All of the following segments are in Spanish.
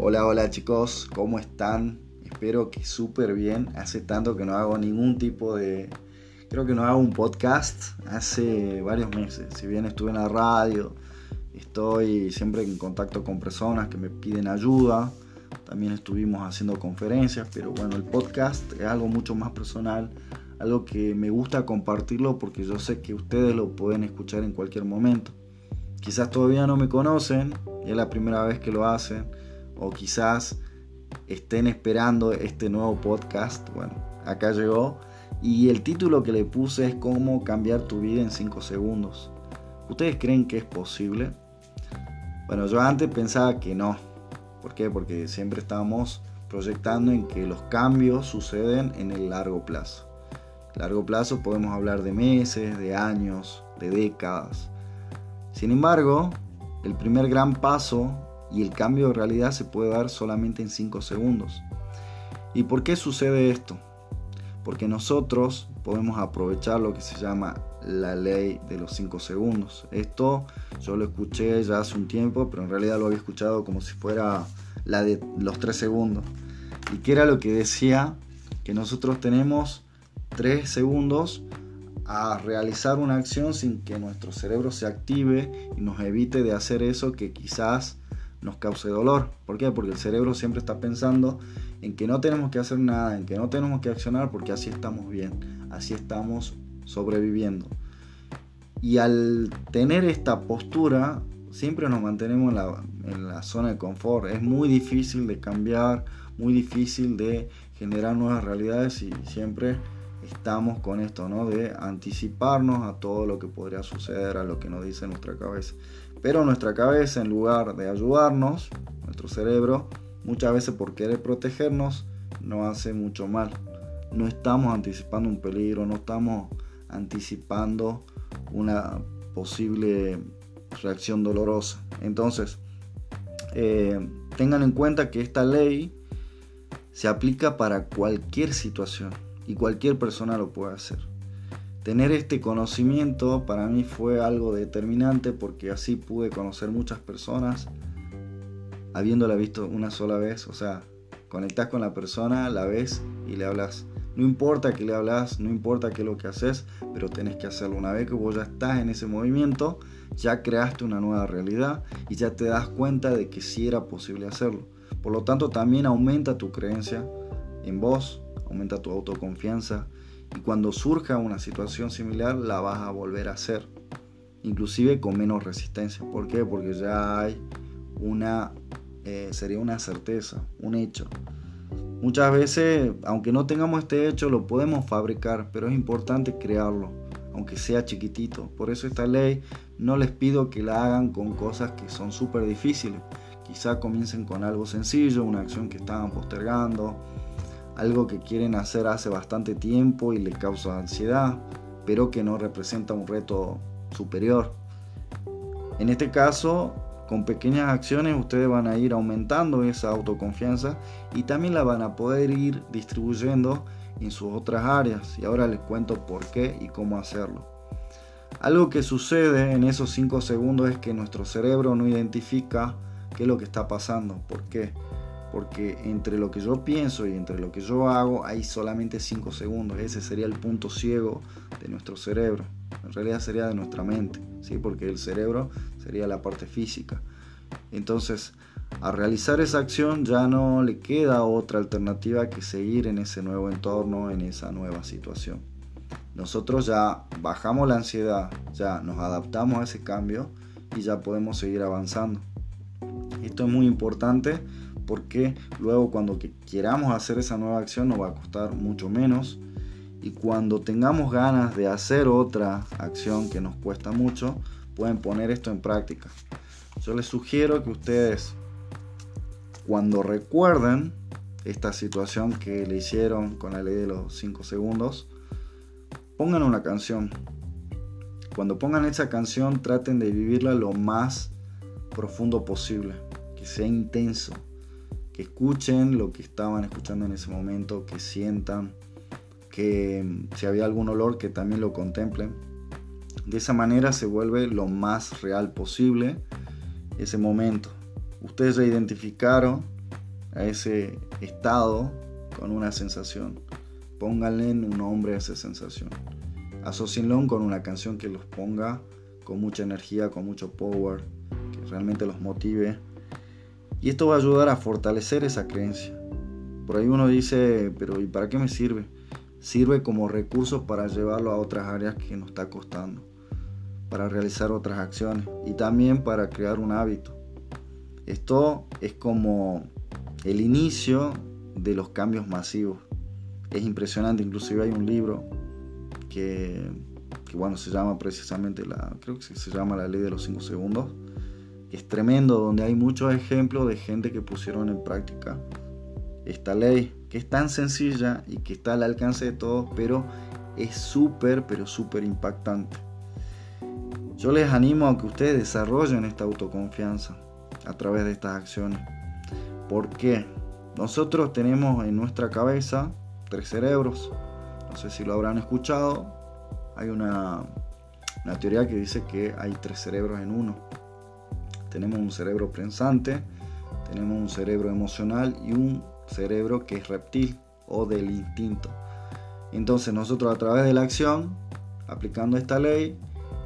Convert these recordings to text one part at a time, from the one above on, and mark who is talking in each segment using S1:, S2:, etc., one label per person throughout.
S1: Hola, hola chicos, ¿cómo están? Espero que súper bien. Hace tanto que no hago ningún tipo de... Creo que no hago un podcast hace varios meses. Si bien estuve en la radio, estoy siempre en contacto con personas que me piden ayuda. También estuvimos haciendo conferencias, pero bueno, el podcast es algo mucho más personal, algo que me gusta compartirlo porque yo sé que ustedes lo pueden escuchar en cualquier momento. Quizás todavía no me conocen y es la primera vez que lo hacen, o quizás estén esperando este nuevo podcast. Bueno, acá llegó. Y el título que le puse es cómo cambiar tu vida en 5 segundos. ¿Ustedes creen que es posible? Bueno, yo antes pensaba que no. ¿Por qué? Porque siempre estábamos proyectando en que los cambios suceden en el largo plazo. Largo plazo podemos hablar de meses, de años, de décadas. Sin embargo, el primer gran paso y el cambio de realidad se puede dar solamente en 5 segundos. ¿Y por qué sucede esto? Porque nosotros podemos aprovechar lo que se llama la ley de los 5 segundos. Esto yo lo escuché ya hace un tiempo, pero en realidad lo había escuchado como si fuera la de los 3 segundos. Y que era lo que decía que nosotros tenemos 3 segundos a realizar una acción sin que nuestro cerebro se active y nos evite de hacer eso que quizás nos cause dolor. ¿Por qué? Porque el cerebro siempre está pensando en que no tenemos que hacer nada, en que no tenemos que accionar porque así estamos bien, así estamos sobreviviendo. Y al tener esta postura, siempre nos mantenemos en la, zona de confort. Es muy difícil de cambiar, muy difícil de generar nuevas realidades y siempre estamos con esto, ¿no? De anticiparnos a todo lo que podría suceder, a lo que nos dice nuestra cabeza. Pero nuestra cabeza, en lugar de ayudarnos, nuestro cerebro, muchas veces por querer protegernos, nos hace mucho mal. No estamos anticipando un peligro, no estamos anticipando una posible reacción dolorosa. Entonces, eh, tengan en cuenta que esta ley se aplica para cualquier situación y cualquier persona lo puede hacer. Tener este conocimiento para mí fue algo determinante porque así pude conocer muchas personas habiéndola visto una sola vez. O sea, conectas con la persona, la ves y le hablas. No importa que le hablas, no importa qué es lo que haces, pero tenés que hacerlo. Una vez que vos ya estás en ese movimiento, ya creaste una nueva realidad y ya te das cuenta de que sí era posible hacerlo. Por lo tanto, también aumenta tu creencia en vos, aumenta tu autoconfianza y cuando surja una situación similar la vas a volver a hacer, inclusive con menos resistencia. ¿Por qué? Porque ya hay una, eh, sería una certeza, un hecho. Muchas veces, aunque no tengamos este hecho, lo podemos fabricar, pero es importante crearlo, aunque sea chiquitito. Por eso esta ley no les pido que la hagan con cosas que son súper difíciles. Quizá comiencen con algo sencillo, una acción que estaban postergando, algo que quieren hacer hace bastante tiempo y les causa ansiedad, pero que no representa un reto superior. En este caso, con pequeñas acciones ustedes van a ir aumentando esa autoconfianza y también la van a poder ir distribuyendo en sus otras áreas. Y ahora les cuento por qué y cómo hacerlo. Algo que sucede en esos 5 segundos es que nuestro cerebro no identifica qué es lo que está pasando. ¿Por qué? Porque entre lo que yo pienso y entre lo que yo hago hay solamente 5 segundos. Ese sería el punto ciego de nuestro cerebro. En realidad sería de nuestra mente, ¿sí? porque el cerebro sería la parte física. Entonces, al realizar esa acción ya no le queda otra alternativa que seguir en ese nuevo entorno, en esa nueva situación. Nosotros ya bajamos la ansiedad, ya nos adaptamos a ese cambio y ya podemos seguir avanzando. Esto es muy importante porque luego cuando queramos hacer esa nueva acción nos va a costar mucho menos y cuando tengamos ganas de hacer otra acción que nos cuesta mucho, pueden poner esto en práctica. Yo les sugiero que ustedes cuando recuerden esta situación que le hicieron con la ley de los 5 segundos, pongan una canción. Cuando pongan esa canción traten de vivirla lo más profundo posible, que sea intenso, que escuchen lo que estaban escuchando en ese momento, que sientan, que mm, si había algún olor que también lo contemplen. De esa manera se vuelve lo más real posible ese momento. Ustedes ya identificaron a ese estado con una sensación. Pónganle un nombre a esa sensación. Asocienlo con una canción que los ponga con mucha energía, con mucho power, que realmente los motive. Y esto va a ayudar a fortalecer esa creencia. Por ahí uno dice, pero ¿y para qué me sirve? Sirve como recurso para llevarlo a otras áreas que nos está costando, para realizar otras acciones y también para crear un hábito. Esto es como el inicio de los cambios masivos. Es impresionante, inclusive hay un libro que, bueno, se llama precisamente la, creo que se llama la ley de los 5 segundos, es tremendo, donde hay muchos ejemplos de gente que pusieron en práctica esta ley, que es tan sencilla y que está al alcance de todos, pero es súper, pero súper impactante. Yo les animo a que ustedes desarrollen esta autoconfianza a través de estas acciones. ¿Por qué? Nosotros tenemos en nuestra cabeza tres cerebros. No sé si lo habrán escuchado. Hay una teoría que dice que hay tres cerebros en uno. Tenemos un cerebro pensante, tenemos un cerebro emocional y un cerebro que es reptil o del instinto. Entonces nosotros a través de la acción, aplicando esta ley,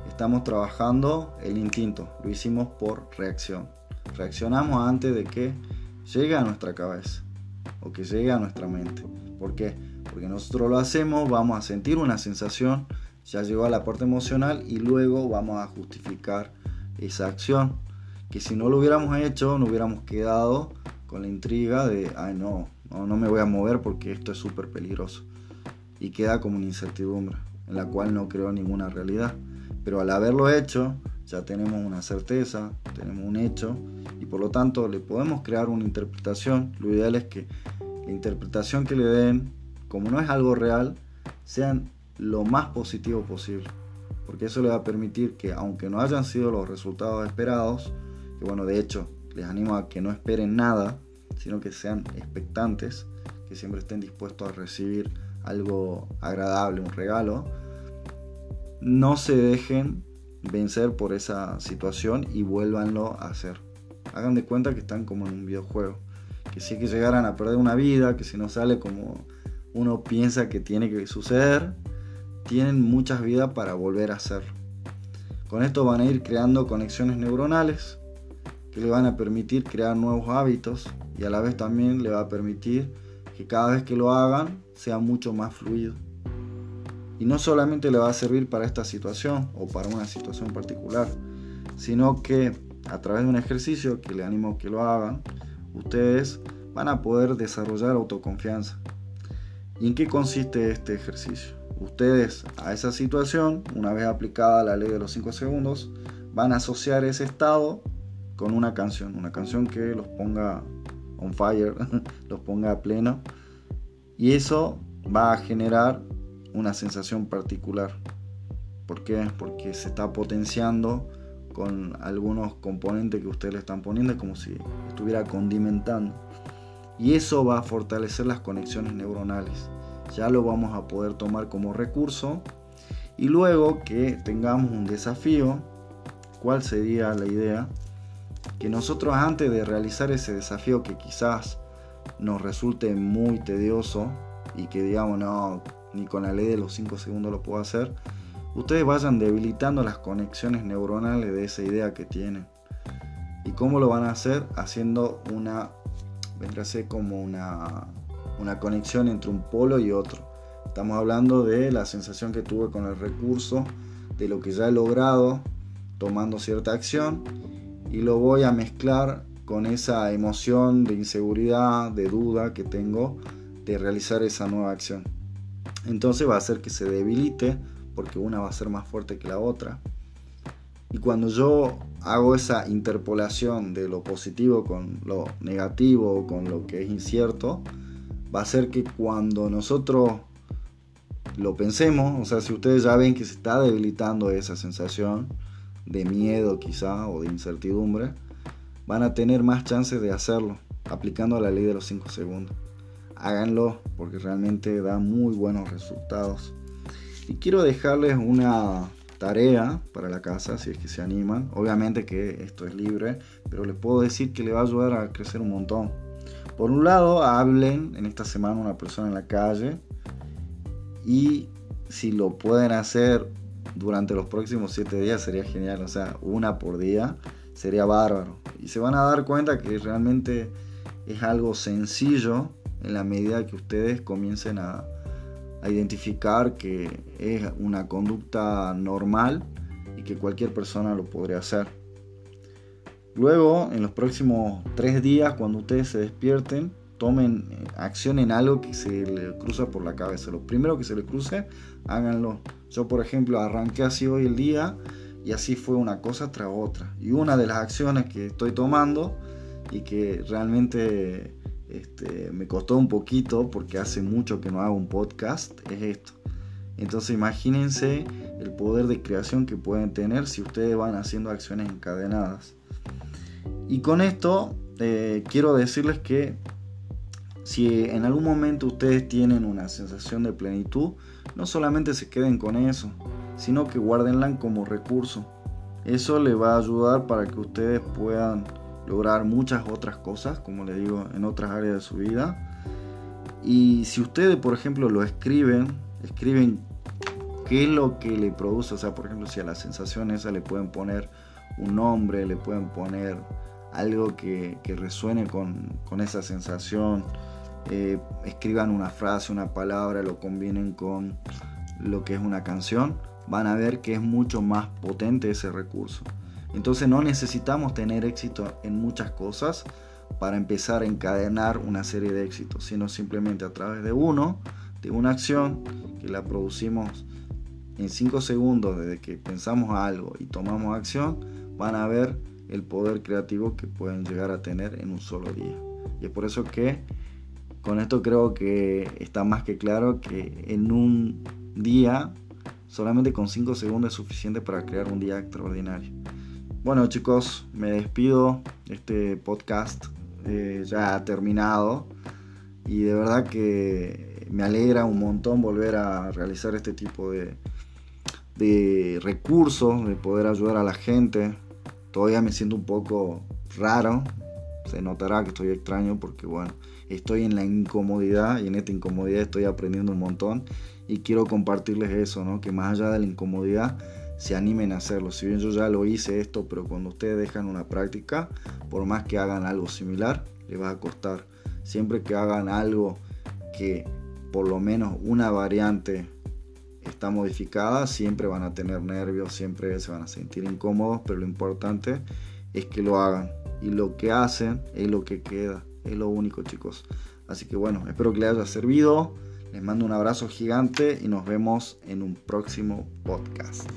S1: estamos trabajando el instinto. Lo hicimos por reacción. Reaccionamos antes de que llegue a nuestra cabeza o que llegue a nuestra mente. ¿Por qué? Porque nosotros lo hacemos, vamos a sentir una sensación, ya llegó a la parte emocional y luego vamos a justificar esa acción. Que si no lo hubiéramos hecho, no hubiéramos quedado con la intriga de, ay no, no, no me voy a mover porque esto es súper peligroso. Y queda como una incertidumbre en la cual no creo ninguna realidad. Pero al haberlo hecho, ya tenemos una certeza, tenemos un hecho y por lo tanto le podemos crear una interpretación. Lo ideal es que la interpretación que le den, como no es algo real, sean lo más positivo posible. Porque eso le va a permitir que aunque no hayan sido los resultados esperados, que bueno, de hecho les animo a que no esperen nada, sino que sean expectantes, que siempre estén dispuestos a recibir algo agradable, un regalo, no se dejen vencer por esa situación y vuélvanlo a hacer. Hagan de cuenta que están como en un videojuego. Que si es que llegaran a perder una vida, que si no sale como uno piensa que tiene que suceder, tienen muchas vidas para volver a hacerlo. Con esto van a ir creando conexiones neuronales que le van a permitir crear nuevos hábitos y a la vez también le va a permitir que cada vez que lo hagan sea mucho más fluido. Y no solamente le va a servir para esta situación o para una situación particular, sino que a través de un ejercicio que le animo que lo hagan, ustedes van a poder desarrollar autoconfianza. ¿Y en qué consiste este ejercicio? Ustedes a esa situación, una vez aplicada la ley de los 5 segundos, van a asociar ese estado con una canción, una canción que los ponga on fire, los ponga a pleno. Y eso va a generar una sensación particular. ¿Por qué? Porque se está potenciando con algunos componentes que ustedes le están poniendo, como si estuviera condimentando. Y eso va a fortalecer las conexiones neuronales. Ya lo vamos a poder tomar como recurso. Y luego que tengamos un desafío, ¿cuál sería la idea? Que nosotros antes de realizar ese desafío que quizás nos resulte muy tedioso y que digamos, no, ni con la ley de los 5 segundos lo puedo hacer, ustedes vayan debilitando las conexiones neuronales de esa idea que tienen. ¿Y cómo lo van a hacer? Haciendo una, vendrá como una, una conexión entre un polo y otro. Estamos hablando de la sensación que tuve con el recurso, de lo que ya he logrado tomando cierta acción y lo voy a mezclar con esa emoción de inseguridad, de duda que tengo de realizar esa nueva acción. Entonces va a hacer que se debilite porque una va a ser más fuerte que la otra. Y cuando yo hago esa interpolación de lo positivo con lo negativo o con lo que es incierto, va a hacer que cuando nosotros lo pensemos, o sea, si ustedes ya ven que se está debilitando esa sensación de miedo quizá o de incertidumbre, van a tener más chances de hacerlo aplicando la ley de los 5 segundos háganlo porque realmente da muy buenos resultados. Y quiero dejarles una tarea para la casa si es que se animan. Obviamente que esto es libre, pero les puedo decir que le va a ayudar a crecer un montón. Por un lado, hablen en esta semana una persona en la calle y si lo pueden hacer durante los próximos 7 días sería genial, o sea, una por día sería bárbaro. Y se van a dar cuenta que realmente es algo sencillo en la medida que ustedes comiencen a, a identificar que es una conducta normal y que cualquier persona lo podría hacer. Luego, en los próximos tres días, cuando ustedes se despierten, tomen eh, acción en algo que se les cruza por la cabeza. Lo primero que se les cruce, háganlo. Yo, por ejemplo, arranqué así hoy el día y así fue una cosa tras otra. Y una de las acciones que estoy tomando y que realmente este, me costó un poquito porque hace mucho que no hago un podcast es esto. Entonces imagínense el poder de creación que pueden tener si ustedes van haciendo acciones encadenadas. Y con esto eh, quiero decirles que si en algún momento ustedes tienen una sensación de plenitud, no solamente se queden con eso, sino que guárdenla como recurso. Eso les va a ayudar para que ustedes puedan lograr muchas otras cosas, como les digo, en otras áreas de su vida. Y si ustedes, por ejemplo, lo escriben, escriben qué es lo que le produce, o sea, por ejemplo, si a la sensación esa le pueden poner un nombre, le pueden poner algo que, resuene con, esa sensación, eh, escriban una frase, una palabra, lo combinen con lo que es una canción, van a ver que es mucho más potente ese recurso. Entonces no necesitamos tener éxito en muchas cosas para empezar a encadenar una serie de éxitos, sino simplemente a través de uno, de una acción que la producimos en 5 segundos desde que pensamos algo y tomamos acción, van a ver el poder creativo que pueden llegar a tener en un solo día. Y es por eso que con esto creo que está más que claro que en un día, solamente con 5 segundos es suficiente para crear un día extraordinario. Bueno chicos, me despido. Este podcast eh, ya ha terminado. Y de verdad que me alegra un montón volver a realizar este tipo de, de recursos, de poder ayudar a la gente, Todavía me siento un poco raro. Se notará que estoy extraño porque, bueno, estoy en la incomodidad y en esta incomodidad estoy aprendiendo un montón. Y quiero compartirles eso, ¿no? Que más allá de la incomodidad, se animen a hacerlo. Si bien yo ya lo hice esto, pero cuando ustedes dejan una práctica, por más que hagan algo similar, les va a costar. Siempre que hagan algo que por lo menos una variante está modificada, siempre van a tener nervios, siempre se van a sentir incómodos, pero lo importante es que lo hagan. Y lo que hacen es lo que queda, es lo único chicos. Así que bueno, espero que les haya servido. Les mando un abrazo gigante y nos vemos en un próximo podcast.